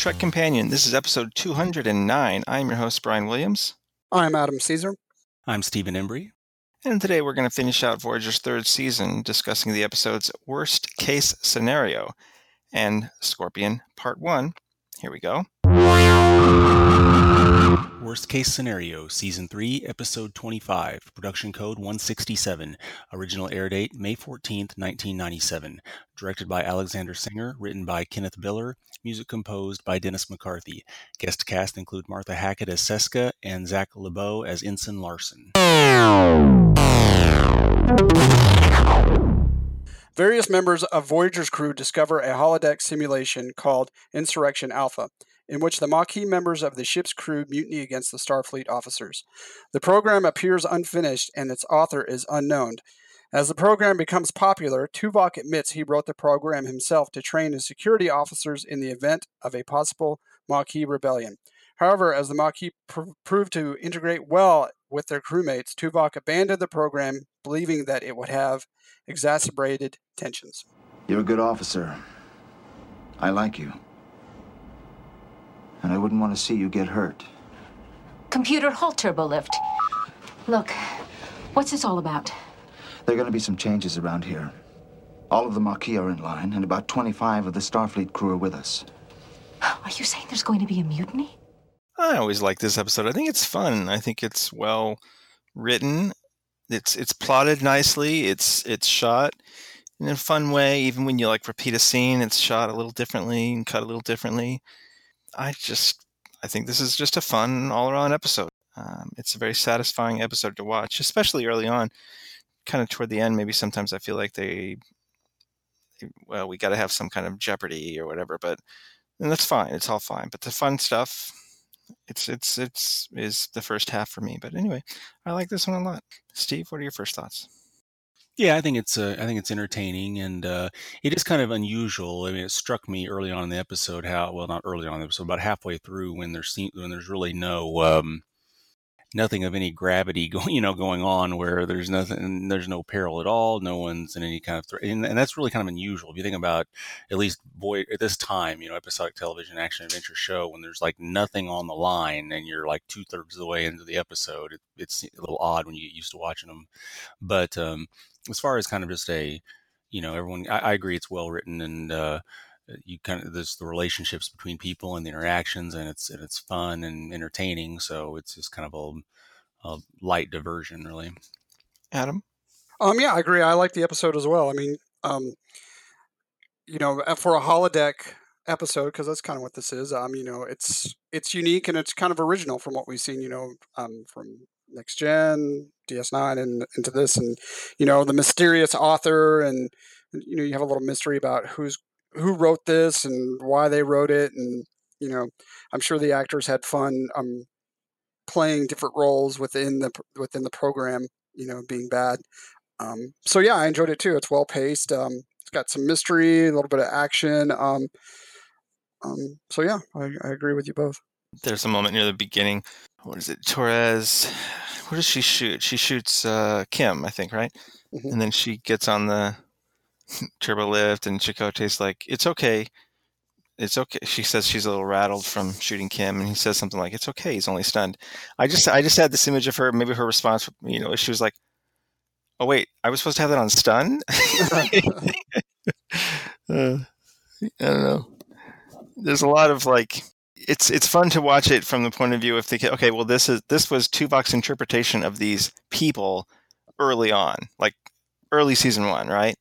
welcome Trek Companion. This is episode 209. I'm your host, Brian Williams. I'm Adam Caesar. I'm Stephen Embry. And today we're going to finish out Voyager's third season discussing the episodes Worst Case Scenario and Scorpion Part 1. Here we go. Worst Case Scenario, Season 3, Episode 25, Production Code 167, Original Air Date May 14th, 1997. Directed by Alexander Singer, written by Kenneth Biller, music composed by Dennis McCarthy. Guest cast include Martha Hackett as Seska and Zach LeBeau as Ensign Larson. Various members of Voyager's crew discover a holodeck simulation called Insurrection Alpha in which the Maquis members of the ship's crew mutiny against the Starfleet officers. The program appears unfinished and its author is unknown. As the program becomes popular, Tuvok admits he wrote the program himself to train his security officers in the event of a possible Maquis rebellion. However, as the Maquis pr- proved to integrate well with their crewmates, Tuvok abandoned the program, believing that it would have exacerbated tensions. You're a good officer. I like you and I wouldn't want to see you get hurt. Computer, halt turbo lift. Look, what's this all about? There are going to be some changes around here. All of the Maquis are in line, and about 25 of the Starfleet crew are with us. Are you saying there's going to be a mutiny? I always like this episode. I think it's fun. I think it's well written. It's it's plotted nicely. It's it's shot in a fun way. Even when you like repeat a scene, it's shot a little differently and cut a little differently. I just I think this is just a fun all around episode. Um, it's a very satisfying episode to watch, especially early on. Kind of toward the end, maybe sometimes I feel like they, well, we got to have some kind of jeopardy or whatever, but and that's fine. It's all fine. But the fun stuff, it's it's it's is the first half for me. But anyway, I like this one a lot. Steve, what are your first thoughts? Yeah, I think it's uh, I think it's entertaining and uh, it is kind of unusual. I mean, it struck me early on in the episode how well not early on in the episode, about halfway through when there's when there's really no um, nothing of any gravity going you know going on where there's nothing there's no peril at all no one's in any kind of threat and, and, that's really kind of unusual if you think about at least boy at this time you know episodic television action adventure show when there's like nothing on the line and you're like two-thirds of the way into the episode it, it's a little odd when you get used to watching them but um, as far as kind of just a you know everyone i, I agree it's well written and uh, you kind of there's the relationships between people and the interactions and it's and it's fun and entertaining so it's just kind of a, a light diversion really. Adam? Um yeah i agree i like the episode as well i mean um you know uh, for a holodeck episode because that's kind of what this is um you know it's it's unique and it's kind of original from what we've seen you know um from next gen ds9 and into this and you know the mysterious author and you know you have a little mystery about who's who wrote this and why they wrote it, and you know, I'm sure the actors had fun um, playing different roles within the within the program. You know, being bad. Um, so yeah, I enjoyed it too. It's well paced. Um, it's got some mystery, a little bit of action. Um, um, so yeah, I, I agree with you both. There's a moment near the beginning. What is it? Torres. What does she shoot? She shoots uh, Kim, I think, right? Mm-hmm. And then she gets on the turbo lift, and Chakotay's like, "It's okay, it's okay." She says she's a little rattled from shooting Kim, and he says something like, "It's okay, he's only stunned." I just, I just had this image of her. Maybe her response, you know, she was like, "Oh wait, I was supposed to have that on stun." uh, I don't know. There's a lot of like it's it's fun to watch it from the point of view of thinking, okay, well, this is this was Tuvok's interpretation of these people early on, like early season one, right?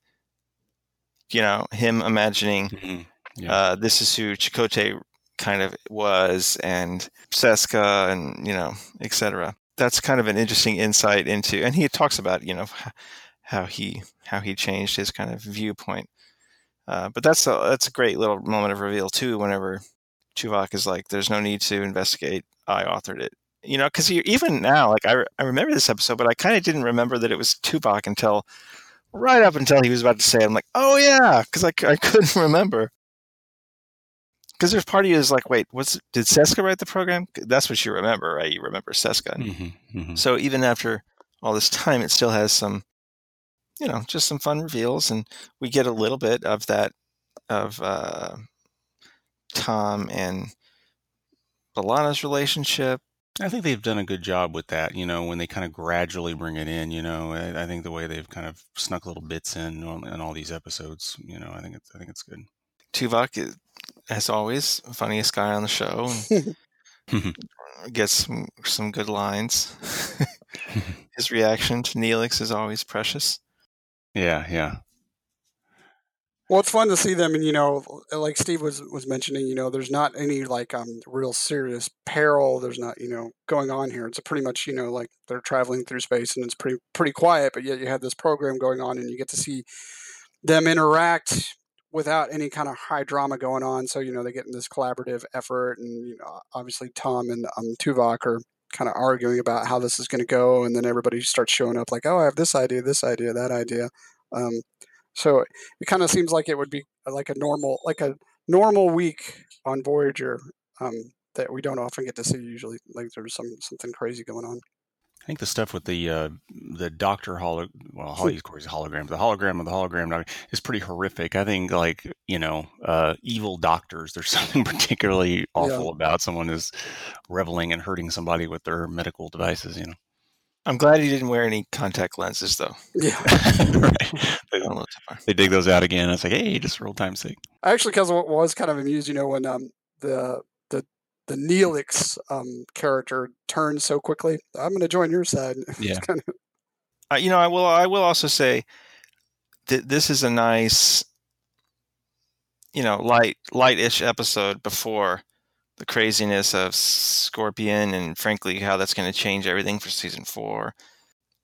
you know, him imagining mm-hmm. yeah. uh, this is who Chakotay kind of was, and Seska, and you know, etc. That's kind of an interesting insight into, and he talks about you know how he how he changed his kind of viewpoint. Uh, but that's a that's a great little moment of reveal too. Whenever Tuvok is like, "There's no need to investigate. I authored it." You know, because even now, like I, I remember this episode, but I kind of didn't remember that it was Tuvok until right up until he was about to say it. I'm like, oh yeah, because I, I couldn't remember. Because there's part of you is like, wait, was did Seska write the program? That's what you remember, right? You remember Seska. Mm-hmm, mm-hmm. So even after all this time, it still has some, you know, just some fun reveals, and we get a little bit of that of uh, Tom and B'Elanna's relationship. I think they've done a good job with that. You know, when they kind of gradually bring it in. You know, I, I think the way they've kind of snuck little bits in on, in all these episodes. You know, I think it's I think it's good. Tuvok, is, as always, funniest guy on the show. And gets some, some good lines. His reaction to Neelix is always precious. Yeah, yeah. Well, it's fun to see them, and you know, like Steve was was mentioning, you know, there's not any like um real serious peril. There's not, you know, going on here. It's a pretty much, you know, like they're traveling through space, and it's pretty pretty quiet. But yet you have this program going on, and you get to see them interact without any kind of high drama going on. So you know, they get in this collaborative effort, and you know, obviously Tom and um, Tuvok are kind of arguing about how this is going to go, and then everybody starts showing up like, oh, I have this idea, this idea, that idea. Um, so it kind of seems like it would be like a normal, like a normal week on Voyager um, that we don't often get to see. Usually, like there's some something crazy going on. I think the stuff with the uh, the doctor holo well he's hologram the hologram of the hologram is pretty horrific. I think like you know uh, evil doctors. There's something particularly awful yeah. about someone who's reveling and hurting somebody with their medical devices. You know. I'm glad he didn't wear any contact lenses, though. Yeah, right. They, they, dig those out again. It's like, hey, just for time time's sake. I actually, because what was kind of amused, you know, when um, the the the Neelix um, character turned so quickly. I'm going to join your side. Yeah. kind of... uh, you know, I will. I will also say that this is a nice, you know, light light-ish episode before the craziness of Scorpion and frankly how that's going to change everything for season four.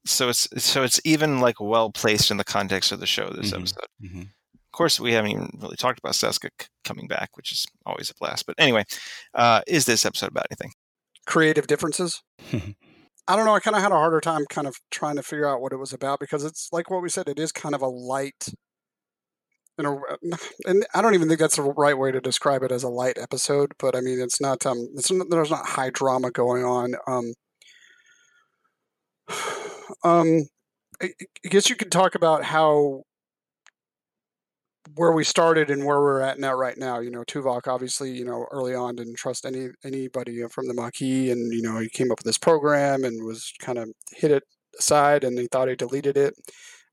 So it's so it's even like well placed in the context of the show. This mm-hmm. episode. Mm-hmm. Of course, we haven't even really talked about Seska c- coming back, which is always a blast. But anyway, uh, is this episode about anything? Creative differences. I don't know. I kind of had a harder time kind of trying to figure out what it was about because it's like what we said. It is kind of a light you know, and I don't even think that's the right way to describe it as a light episode, but I mean, it's not, um, it's there's not high drama going on. Um, um, I, I guess you could talk about how where we started and where we're at now right now you know tuvok obviously you know early on didn't trust any anybody from the maquis and you know he came up with this program and was kind of hit it aside and he thought he deleted it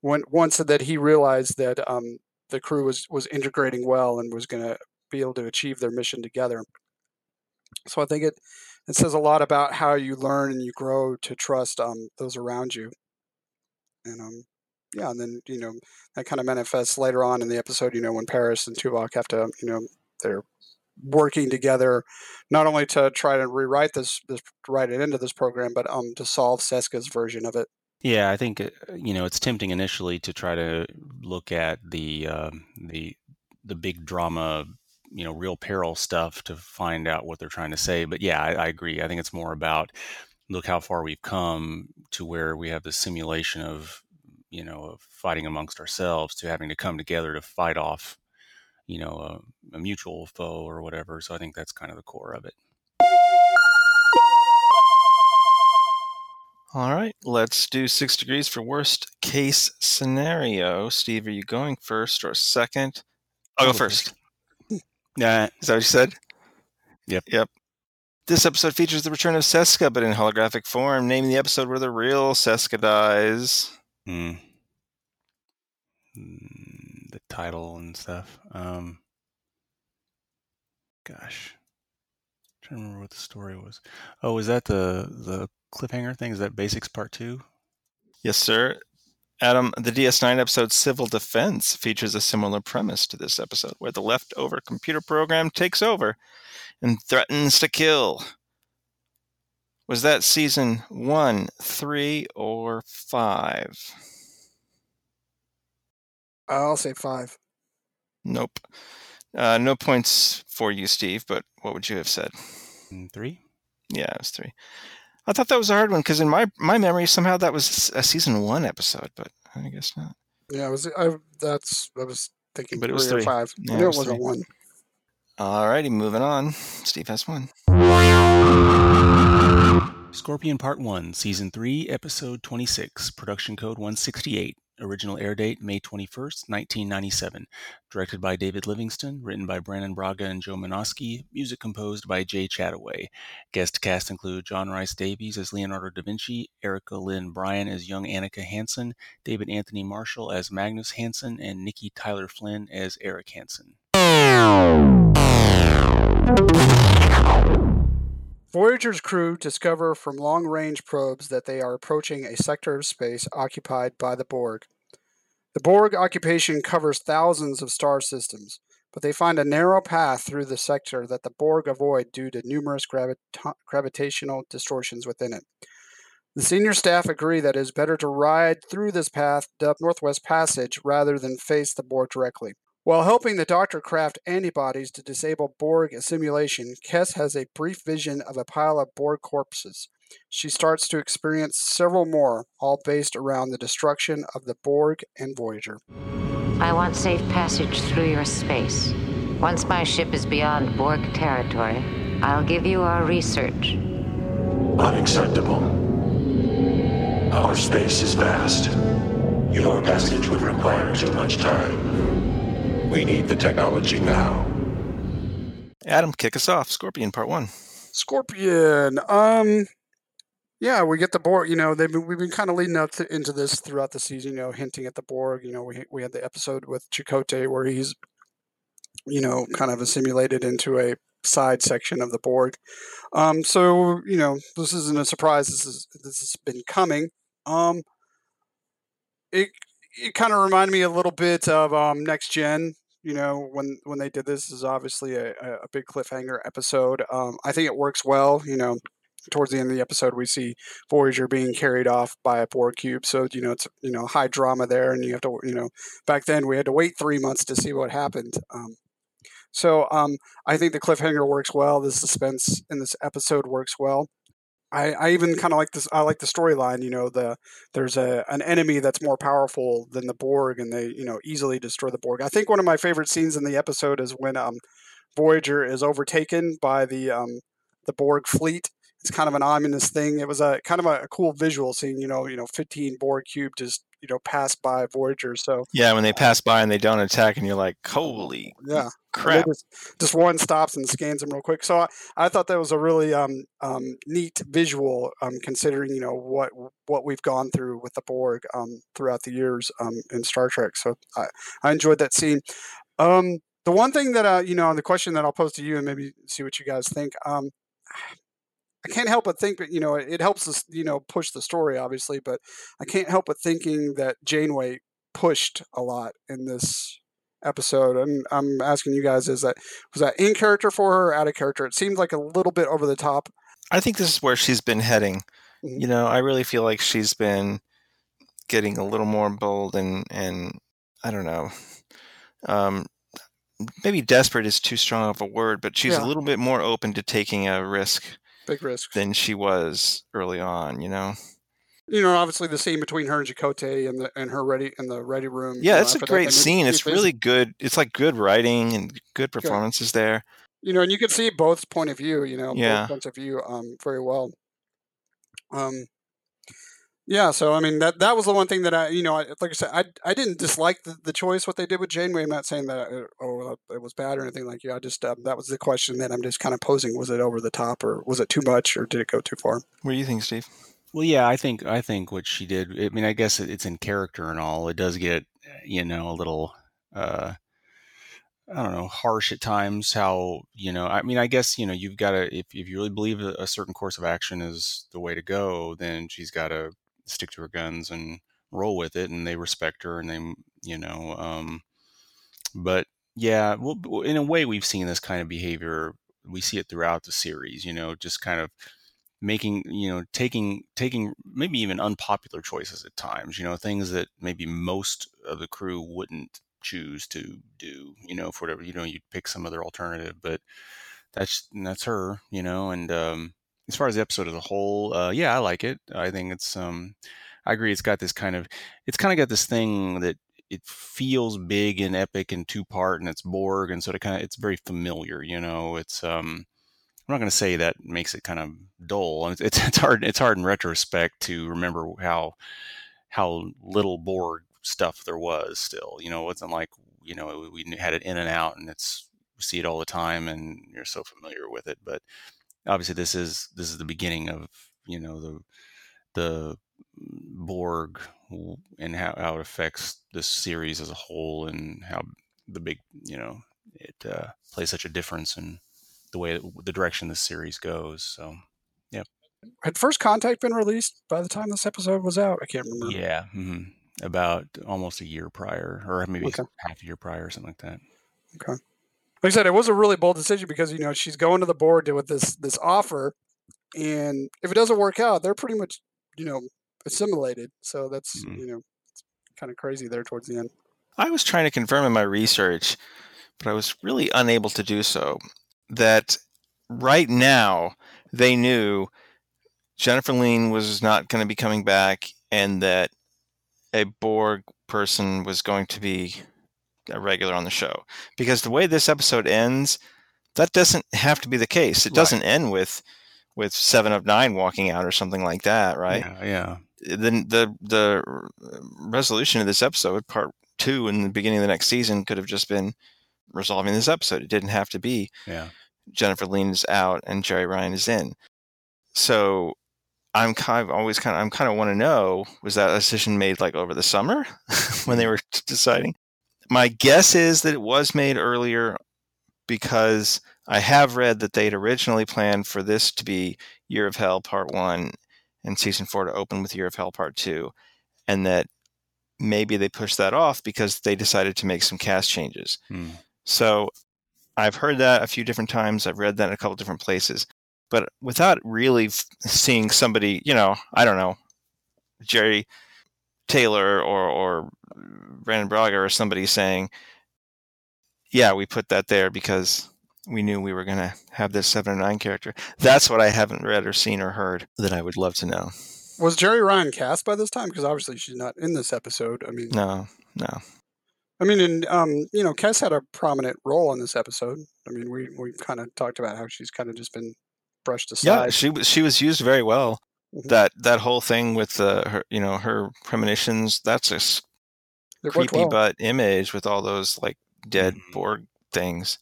when once that he realized that um, the crew was was integrating well and was going to be able to achieve their mission together. So I think it it says a lot about how you learn and you grow to trust um, those around you. And um, yeah, and then you know that kind of manifests later on in the episode. You know when Paris and Tuvok have to, you know, they're working together, not only to try to rewrite this, this write it into this program, but um to solve Seska's version of it. Yeah, I think uh, you know it's tempting initially to try to look at the um, the the big drama, you know, real peril stuff to find out what they're trying to say. But yeah, I, I agree. I think it's more about look how far we've come to where we have the simulation of you know of fighting amongst ourselves to having to come together to fight off you know a, a mutual foe or whatever. So I think that's kind of the core of it. All right, let's do six degrees for worst case scenario. Steve, are you going first or second? I'll go first. Yeah, is that what you said? Yep. Yep. This episode features the return of Seska, but in holographic form. Naming the episode where the real Seska dies. Hmm. hmm the title and stuff. Um. Gosh, I'm trying to remember what the story was. Oh, was that the the cliffhanger thing? Is that Basics Part Two? Yes, sir. Adam, the DS9 episode Civil Defense features a similar premise to this episode, where the leftover computer program takes over and threatens to kill. Was that season one, three, or five? I'll say five. Nope. Uh, no points for you, Steve, but what would you have said? Mm, three? Yeah, it was three. I thought that was a hard one because in my my memory somehow that was a season one episode, but I guess not. Yeah, it was. I that's I was thinking, but it was three. five. Yeah, I it, was not one. All righty, moving on. Steve has one. Scorpion Part 1, Season 3, Episode 26, Production Code 168, Original air date May 21st, 1997. Directed by David Livingston. Written by Brannon Braga and Joe Menosky. Music composed by Jay Chattaway. Guest cast include John Rhys Davies as Leonardo da Vinci, Erica Lynn Bryan as young Annika Hansen, David Anthony Marshall as Magnus Hansen, and Nikki Tyler Flynn as Eric Hansen. Voyager's crew discover from long range probes that they are approaching a sector of space occupied by the Borg. The Borg occupation covers thousands of star systems, but they find a narrow path through the sector that the Borg avoid due to numerous gravita- gravitational distortions within it. The senior staff agree that it is better to ride through this path, dubbed Northwest Passage, rather than face the Borg directly. While helping the Doctor craft antibodies to disable Borg assimilation, Kes has a brief vision of a pile of Borg corpses. She starts to experience several more, all based around the destruction of the Borg and Voyager. I want safe passage through your space. Once my ship is beyond Borg territory, I'll give you our research. Unacceptable. Our space is vast. Your passage would require too much time. We need the technology now. Adam, kick us off. Scorpion Part One. Scorpion. Um, yeah, we get the Borg. You know, they've been, we've been kind of leading up to, into this throughout the season. You know, hinting at the Borg. You know, we we had the episode with Chakotay where he's, you know, kind of assimilated into a side section of the Borg. Um, so you know, this isn't a surprise. This is this has been coming. Um, it it kind of reminded me a little bit of um, Next Gen you know when when they did this, this is obviously a, a big cliffhanger episode um, i think it works well you know towards the end of the episode we see voyager being carried off by a borg cube so you know it's you know high drama there and you have to you know back then we had to wait three months to see what happened um, so um, i think the cliffhanger works well the suspense in this episode works well I, I even kind of like this. I like the storyline. You know, the there's a an enemy that's more powerful than the Borg, and they you know easily destroy the Borg. I think one of my favorite scenes in the episode is when um, Voyager is overtaken by the um, the Borg fleet. It's kind of an ominous thing. It was a kind of a, a cool visual scene. You know, you know, 15 Borg cube just you know pass by Voyager. So yeah, when they pass by and they don't attack, and you're like, holy yeah, crap! Just, just, one stops and scans them real quick. So I, I thought that was a really um, um, neat visual, um, considering you know what what we've gone through with the Borg um, throughout the years um, in Star Trek. So I, I enjoyed that scene. Um, the one thing that uh, you know, the question that I'll pose to you, and maybe see what you guys think. I can't help but think that you know it helps us you know push the story obviously, but I can't help but thinking that Janeway pushed a lot in this episode. And I'm asking you guys: is that was that in character for her, or out of character? It seemed like a little bit over the top. I think this is where she's been heading. Mm-hmm. You know, I really feel like she's been getting a little more bold and and I don't know. Um, maybe desperate is too strong of a word, but she's yeah. a little bit more open to taking a risk big risk than she was early on. You know. You know, obviously the scene between her and Chakotay and the and her ready in the ready room. Yeah, know, it's a great scene. It's really good. It's like good writing and good performances there. You know, and you can see both point of view. You know, yeah. both points of view um, very well. Um, yeah, so I mean that that was the one thing that I, you know, I, like I said, I I didn't dislike the, the choice what they did with Janeway. I'm not saying that it, uh, oh it was bad or anything like you. I just uh, that was the question that I'm just kind of posing: was it over the top, or was it too much, or did it go too far? What do you think, Steve? Well, yeah, I think I think what she did. I mean, I guess it's in character and all. It does get you know a little. uh I don't know, harsh at times. How you know? I mean, I guess you know you've got to if if you really believe a certain course of action is the way to go, then she's got to stick to her guns and roll with it and they respect her and they you know um but yeah well in a way we've seen this kind of behavior we see it throughout the series you know just kind of making you know taking taking maybe even unpopular choices at times you know things that maybe most of the crew wouldn't choose to do you know for whatever you know you'd pick some other alternative but that's that's her you know and um as far as the episode as a whole, uh, yeah, I like it. I think it's um, I agree. It's got this kind of, it's kind of got this thing that it feels big and epic and two part, and it's Borg, and so it kind of it's very familiar. You know, it's um, I'm not going to say that makes it kind of dull. It's, it's it's hard it's hard in retrospect to remember how how little Borg stuff there was still. You know, it wasn't like you know we had it in and out, and it's we see it all the time, and you're so familiar with it. But obviously, this is this is the beginning of you know the the Borg and how, how it affects this series as a whole, and how the big you know it uh, plays such a difference in the way the direction this series goes. So, yeah. Had First Contact been released by the time this episode was out? I can't remember. Yeah, mm-hmm. about almost a year prior, or maybe Okay. half a year prior, or something like that. Okay. Like I said, it was a really bold decision because you know she's going to the Borg to, with this this offer, and if it doesn't work out, they're pretty much you know assimilated. So that's Mhm. you know kind of crazy there towards the end. I was trying to confirm in my research, but I was really unable to do so. That right now they knew Jennifer Lien was not going to be coming back, and that a Borg person was going to be a regular on the show. Because the way this episode ends, that doesn't have to be the case. It doesn't end with with seven of nine walking out or something like that, right? Yeah, yeah. then the the resolution of this episode, part two, in the beginning of the next season, could have just been resolving this episode. It didn't have to be Yeah. Jennifer Lien is out and Jeri Ryan is in. So I'm kind of always kind of I'm kind of want to know was that a decision made like over the summer when they hmm. were deciding? My guess is that it was made earlier because I have read that they'd originally planned for this to be Year of Hell Part One and season four to open with Year of Hell Part Two, and that maybe they pushed that off because they decided to make some cast changes. Hmm. So I've heard that a few different times. I've read that in a couple different places, but without really f- seeing somebody, you know, I don't know, Jeri Taylor or or Brannon Braga or somebody saying, "Yeah, we put that there because we knew we were going to have this seven and nine character." That's what I haven't read or seen or heard that I would love to know. Was Jeri Ryan cast by this time? Because obviously she's not in this episode. I mean, No, no. I mean, and um, you know, Kes had a prominent role in this episode. I mean, we we kind of talked about how she's kind of just been brushed aside. Yeah, she was she was used very well. Mhm. That that whole thing with the her, you know, her premonitions. That's a It worked creepy well. butt image with all those like dead Mhm. Borg things.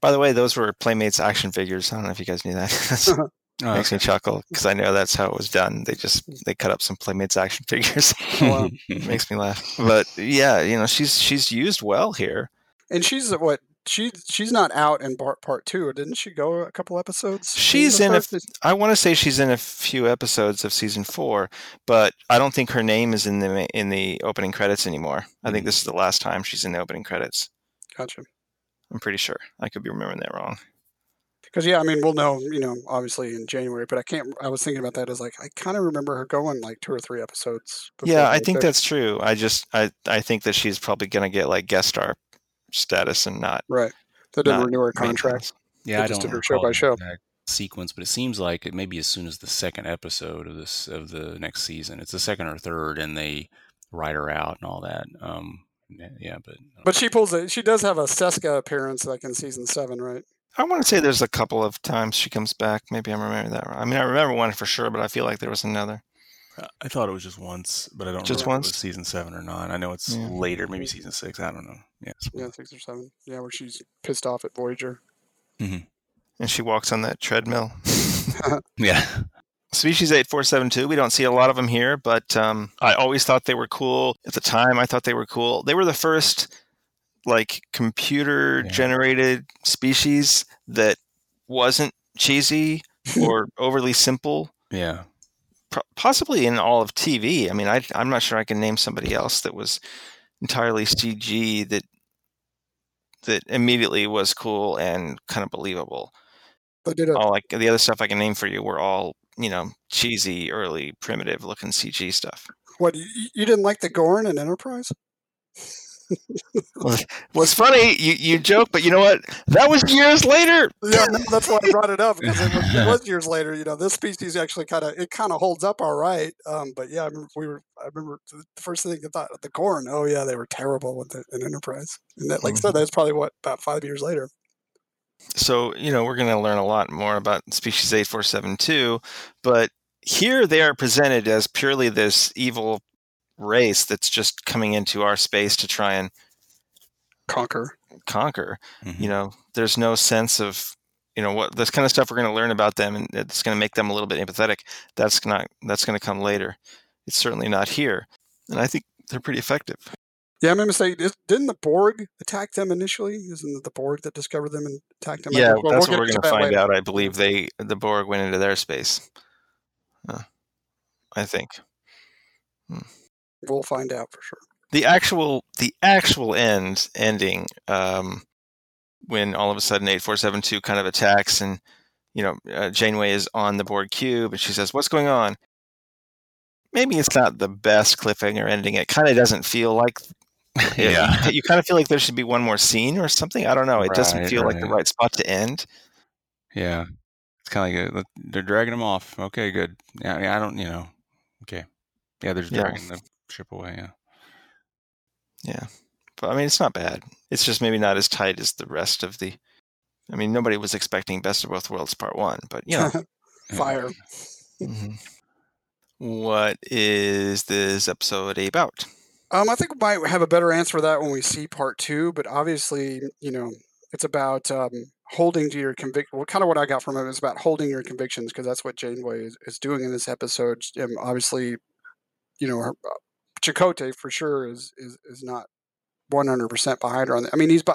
By the way, those were Playmates action figures. I don't know if you guys knew that. That's- Oh, makes me chuckle because I know that's how it was done. They just they cut up some Playmates action figures. makes me laugh. But yeah, you know, she's she's used well here. And she's uh, what? She she's not out in part part two, didn't she? Go a couple episodes. She's in a I want to say she's in a few episodes of season four, but I don't think her name is in the in the opening credits anymore. I think Mhm. this is the last time she's in the opening credits. Gotcha. I'm pretty sure. I could be remembering that wrong. Because yeah, I mean, we'll know, you know, obviously in January. But I can't. I was thinking about that as like I kind of remember her going like two or three episodes. before yeah, I think they- that's true. I just I I think that she's probably gonna get like guest star status and not. right. They didn't renew her main contract. Yeah, They I just don't did her show by show. exact sequence, but it seems like it may be as soon as the second episode of this of the next season. It's the second or third, and they write her out and all that. Um, yeah, yeah, but But she pulls it. She does have a Seska appearance like in season seven, right? I want to say there's a couple of times she comes back. Maybe I'm remembering that wrong. I mean, I remember one for sure, but I feel like there was another. I thought it was just once, but I don't know. Just remember if once? it was season seven or nine. I know it's Yeah. later, maybe season six. I don't know. Yeah, Yeah, six or seven. Yeah, where she's pissed off at Voyager. mm-hmm. And she walks on that treadmill. yeah. Species 8472, we don't see a lot of them here, but um, I always thought they were cool. At the time, I thought they were cool. They were the first, like, computer generated species that wasn't cheesy or overly simple, Yeah. Possibly in all of TV. I mean, I, I'm not sure I can name somebody else that was entirely CG that that immediately was cool and kind of believable. They did all like the other stuff I can name for you were all you know cheesy, early, primitive looking CG stuff. what? You, you didn't like the Gorn and Enterprise? Well, it's funny you you joke, but you know what? That was years later. Yeah, no, that's why I brought it up because it was, it was years later. You know, this species actually kind of it kind of holds up all right. Um, but yeah, I remember we were. I remember the first thing I thought the Gorn. Oh yeah, they were terrible with the, an Enterprise. And that, like I said, that's probably what about five years later. So you know we're going to learn a lot more about species eight four seven two, but here they are presented as purely this evil race that's just coming into our space to try and Conquer. conquer. Mhm. You know, there's no sense of you know what this kind of stuff we're going to learn about them, and it's going to make them a little bit empathetic. That's not that's going to come later. It's certainly not here, and I think they're pretty effective. Yeah, I'm going to say, didn't the Borg attack them initially? Isn't it the Borg that discovered them and attacked them? yeah, Well, we'll that's what we're going to find later. out. I believe they the Borg went into their space. Uh, I think. We'll find out for sure. the actual the actual end ending um when all of a sudden 8472 kind of attacks and you know uh, janeway is on the Borg cube and she says what's going on maybe it's not the best cliffhanger ending it kind of doesn't feel like yeah. you kind of feel like there should be one more scene or something i don't know it doesn't Right, feel like the right. right spot to end Yeah. It's kind of like a, they're dragging them off. Okay, good. Yeah, I, mean, I don't, you know. Okay. Yeah, they're just Yeah. dragging the ship away. Yeah. yeah but i mean it's not bad it's just maybe not as tight as the rest of the i mean nobody was expecting best of both worlds part one but you know Yeah. Fire. Mhm. What is this episode about? Um, I think we might have a better answer for that when we see part two, but obviously, you know, it's about um, holding to your conviction. Well, kind of what I got from it is about holding your convictions because that's what Janeway is, is doing in this episode. Um, obviously, you know, her, Chakotay for sure is is is not one hundred percent behind her on. The, I mean, he's be-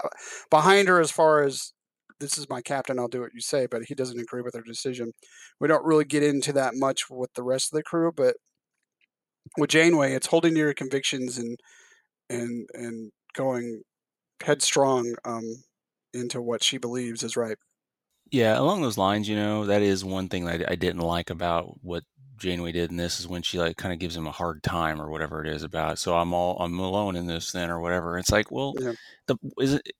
behind her as far as this is my captain. I'll do what you say, but he doesn't agree with her decision. We don't really get into that much with the rest of the crew, but with Janeway, it's holding to your convictions and and and going headstrong um, into what she believes is right. Yeah, along those lines, you know, that is one thing that I didn't like about what Janeway did in this is when she like kind of gives him a hard time or whatever it is about. So I'm all I'm alone in this then or whatever. It's like, well, Yeah. the is it?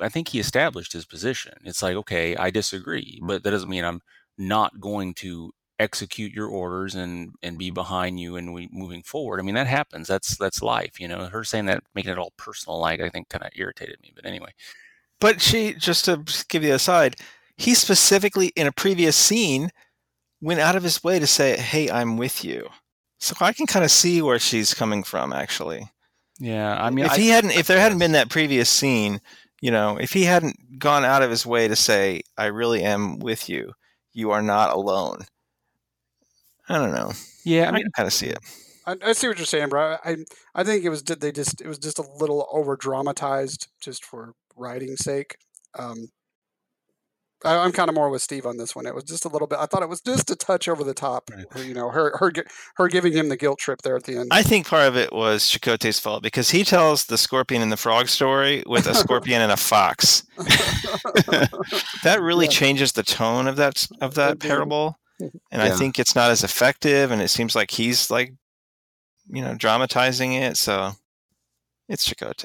I think he established his position. It's like, okay, I disagree, but that doesn't mean I'm not going to execute your orders and and be behind you and we moving forward. I mean, that happens. That's that's life, you know. Her saying that, making it all personal, like I think, kind of irritated me. But anyway, But she, just to give you a side, he specifically in a previous scene went out of his way to say, "Hey, I'm with you." So I can kind of see where she's coming from, actually. yeah, I mean, if I, he hadn't, if there hadn't been that previous scene, you know, if he hadn't gone out of his way to say, "I really am with you," you are not alone. I don't know. yeah, I I mean, can kind of see it. I, I see what you're saying, bro. I I think it was did they just it was just a little over dramatized just for writing's sake. Um, I, I'm kind of more with Steve on this one. It was just a little bit. I thought it was just a touch over the top. Right. You know, her her her giving him the guilt trip there at the end. I think part of it was Chakotay's fault because he tells the scorpion and the frog story with a scorpion and a fox. that really Yeah. changes the tone of that of that It parable, and I think it's not as effective. And it seems like he's like, you know, dramatizing it. So it's Chakotay.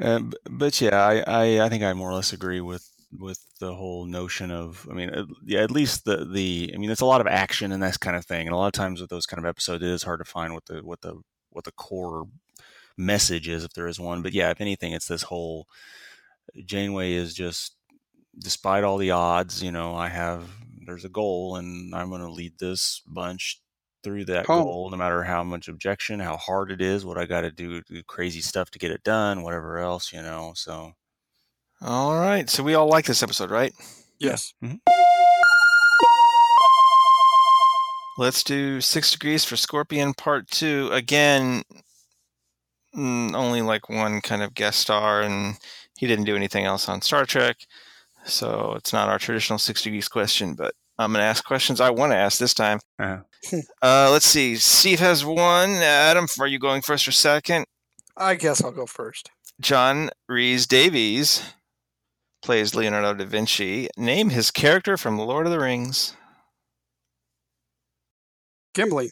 Uh, but yeah, I, I, I think I more or less agree with with the whole notion of. I mean, at, yeah, at least the the. I mean, it's a lot of action and that kind of thing, and a lot of times with those kind of episodes, it is hard to find what the what the what the core message is if there is one. But yeah, if anything, it's this whole Janeway is just, despite all the odds, you know, I have there's a goal, and I'm going to lead this bunch through that Home. goal, no matter how much objection, how hard it is, what I got to do crazy stuff to get it done, whatever else, you know. So All right, so we all like this episode, right? yes. Let's do Six Degrees for Scorpion Part Two again. mm, Only like one kind of guest star, and he didn't do anything else on Star Trek, so it's not our traditional Six Degrees question. But I'm going to ask questions I want to ask this time. uh, Uh, let's see. Steve has one. Adam, are you going first or second? I guess I'll go first. John Rhys Davies plays Leonardo da Vinci. Name his character from Lord of the Rings. Gimli.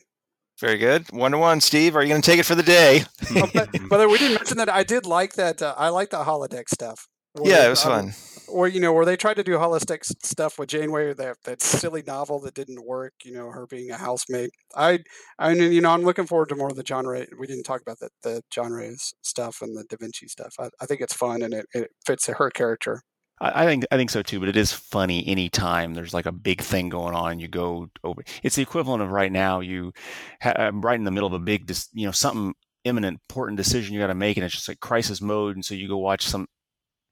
Very good. One to one. Steve, are you going to take it for the day? Oh, but, by the way, we didn't mention that. I did like that. Uh, I like the holodeck stuff. where Yeah, it was um, fun. Or you know, where they tried to do holodeck stuff with Janeway, that that silly novel that didn't work. You know, her being a housemate. I, I mean, you know, I'm looking forward to more of the Ray. We didn't talk about that the John Ray's stuff and the Da Vinci stuff. I, I think it's fun and it, it fits her character. I, I think I think so too. But it is funny anytime there's like a big thing going on. You go over. It's the equivalent of right now. You ha- I'm right in the middle of a big, dis- you know, something imminent, important decision you got to make, and it's just like crisis mode, and so you go watch some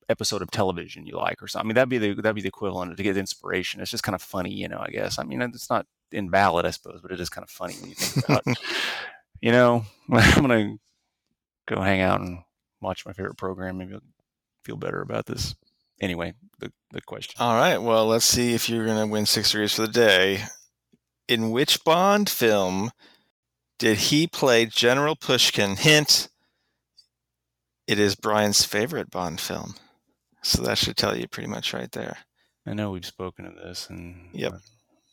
episode of television you like or something. I mean, that'd be the that'd be the equivalent to get inspiration. It's just kind of funny, you know. I guess. I mean, it's not invalid, I suppose, but it is kind of funny when you think about. you know, I'm gonna go hang out and watch my favorite program. Maybe I'll feel better about this. Anyway, the the question. All right. Well, let's see if you're gonna win six degrees for the day. In which Bond film did he play General Pushkin? Hint. It is Brian's favorite Bond film. So that should tell you pretty much right there. I know we've spoken of this, and Yep.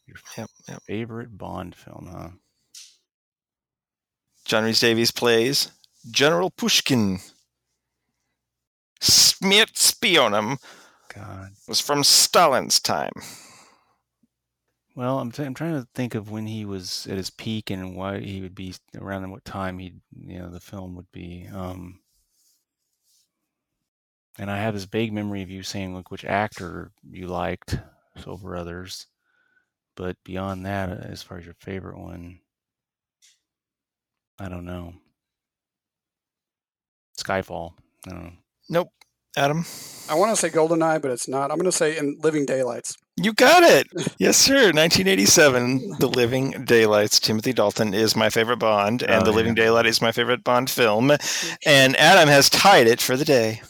your Yep, yep. favorite Bond film, huh? John Rhys Davies plays General Pushkin. Smirt Spionum God. was from Stalin's time. Well, I'm, t- I'm trying to think of when he was at his peak and why he would be around and what time he, you know, the film would be. Um, and I have this vague memory of you saying like which actor you liked over others, but beyond that, uh, as far as your favorite one, I don't know. Skyfall. I don't know. Nope. Adam, I want to say Goldeneye, but it's not. I'm going to say in Living Daylights. you got it. yes, sir. 1987, The Living Daylights. Timothy Dalton is my favorite Bond, and Oh, The Living yeah. Daylight is my favorite Bond film. And Adam has tied it for the day.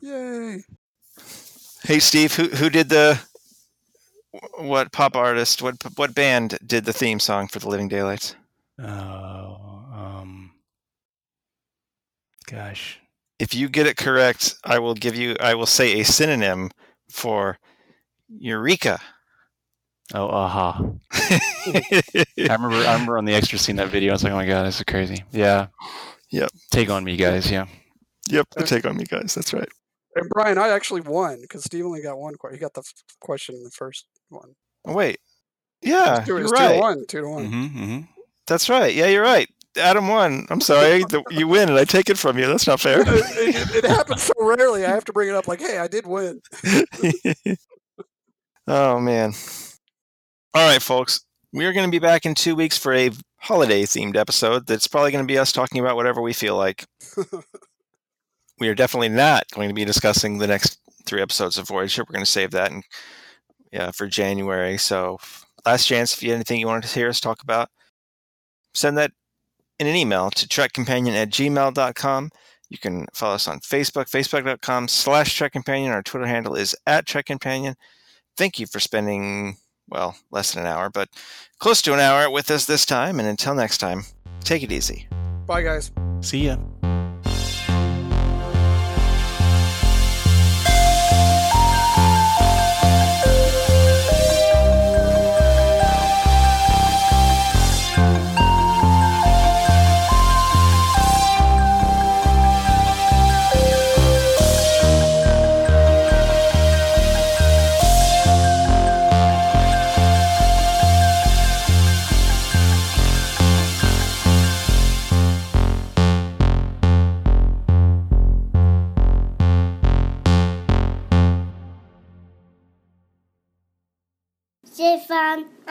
Yay! Hey, Steve, who who did the what pop artist? What what band did the theme song for The Living Daylights? Oh, um, gosh. If you get it correct, I will give you. I will say a synonym for Eureka. Oh, aha. I remember. I remember on the extra seeing that video. I was like, "Oh my god, this is crazy." Yeah. Yep. Take on me, guys. Yeah. Yep, the take on me, guys. That's right. And Brian, I actually won because Steve only got one question. He got the f- question in the first one. Oh, wait. Yeah, two, you're it's two to one. Two to one. Mm-hmm, mm-hmm. That's right. Yeah, you're right. Adam won. I'm sorry. The- you win, and I take it from you. That's not fair. it, it- it happens so rarely. I have to bring it up. Like, hey, I did win. oh man. All right, folks. We are going to be back in two weeks for a holiday themed episode. That's probably going to be us talking about whatever we feel like. we are definitely not going to be discussing the next three episodes of Voyager. We're going to save that and yeah for January. So last chance. If you had anything you wanted to hear us talk about, send that in an email to trekcompanion at gmail.com. You can follow us on Facebook, facebook.com slash Trek Companion. Our Twitter handle is at Trek Companion. Thank you for spending, well, less than an hour, but close to an hour with us this time. And until next time, take it easy. Bye, guys. See ya.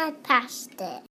I passed it.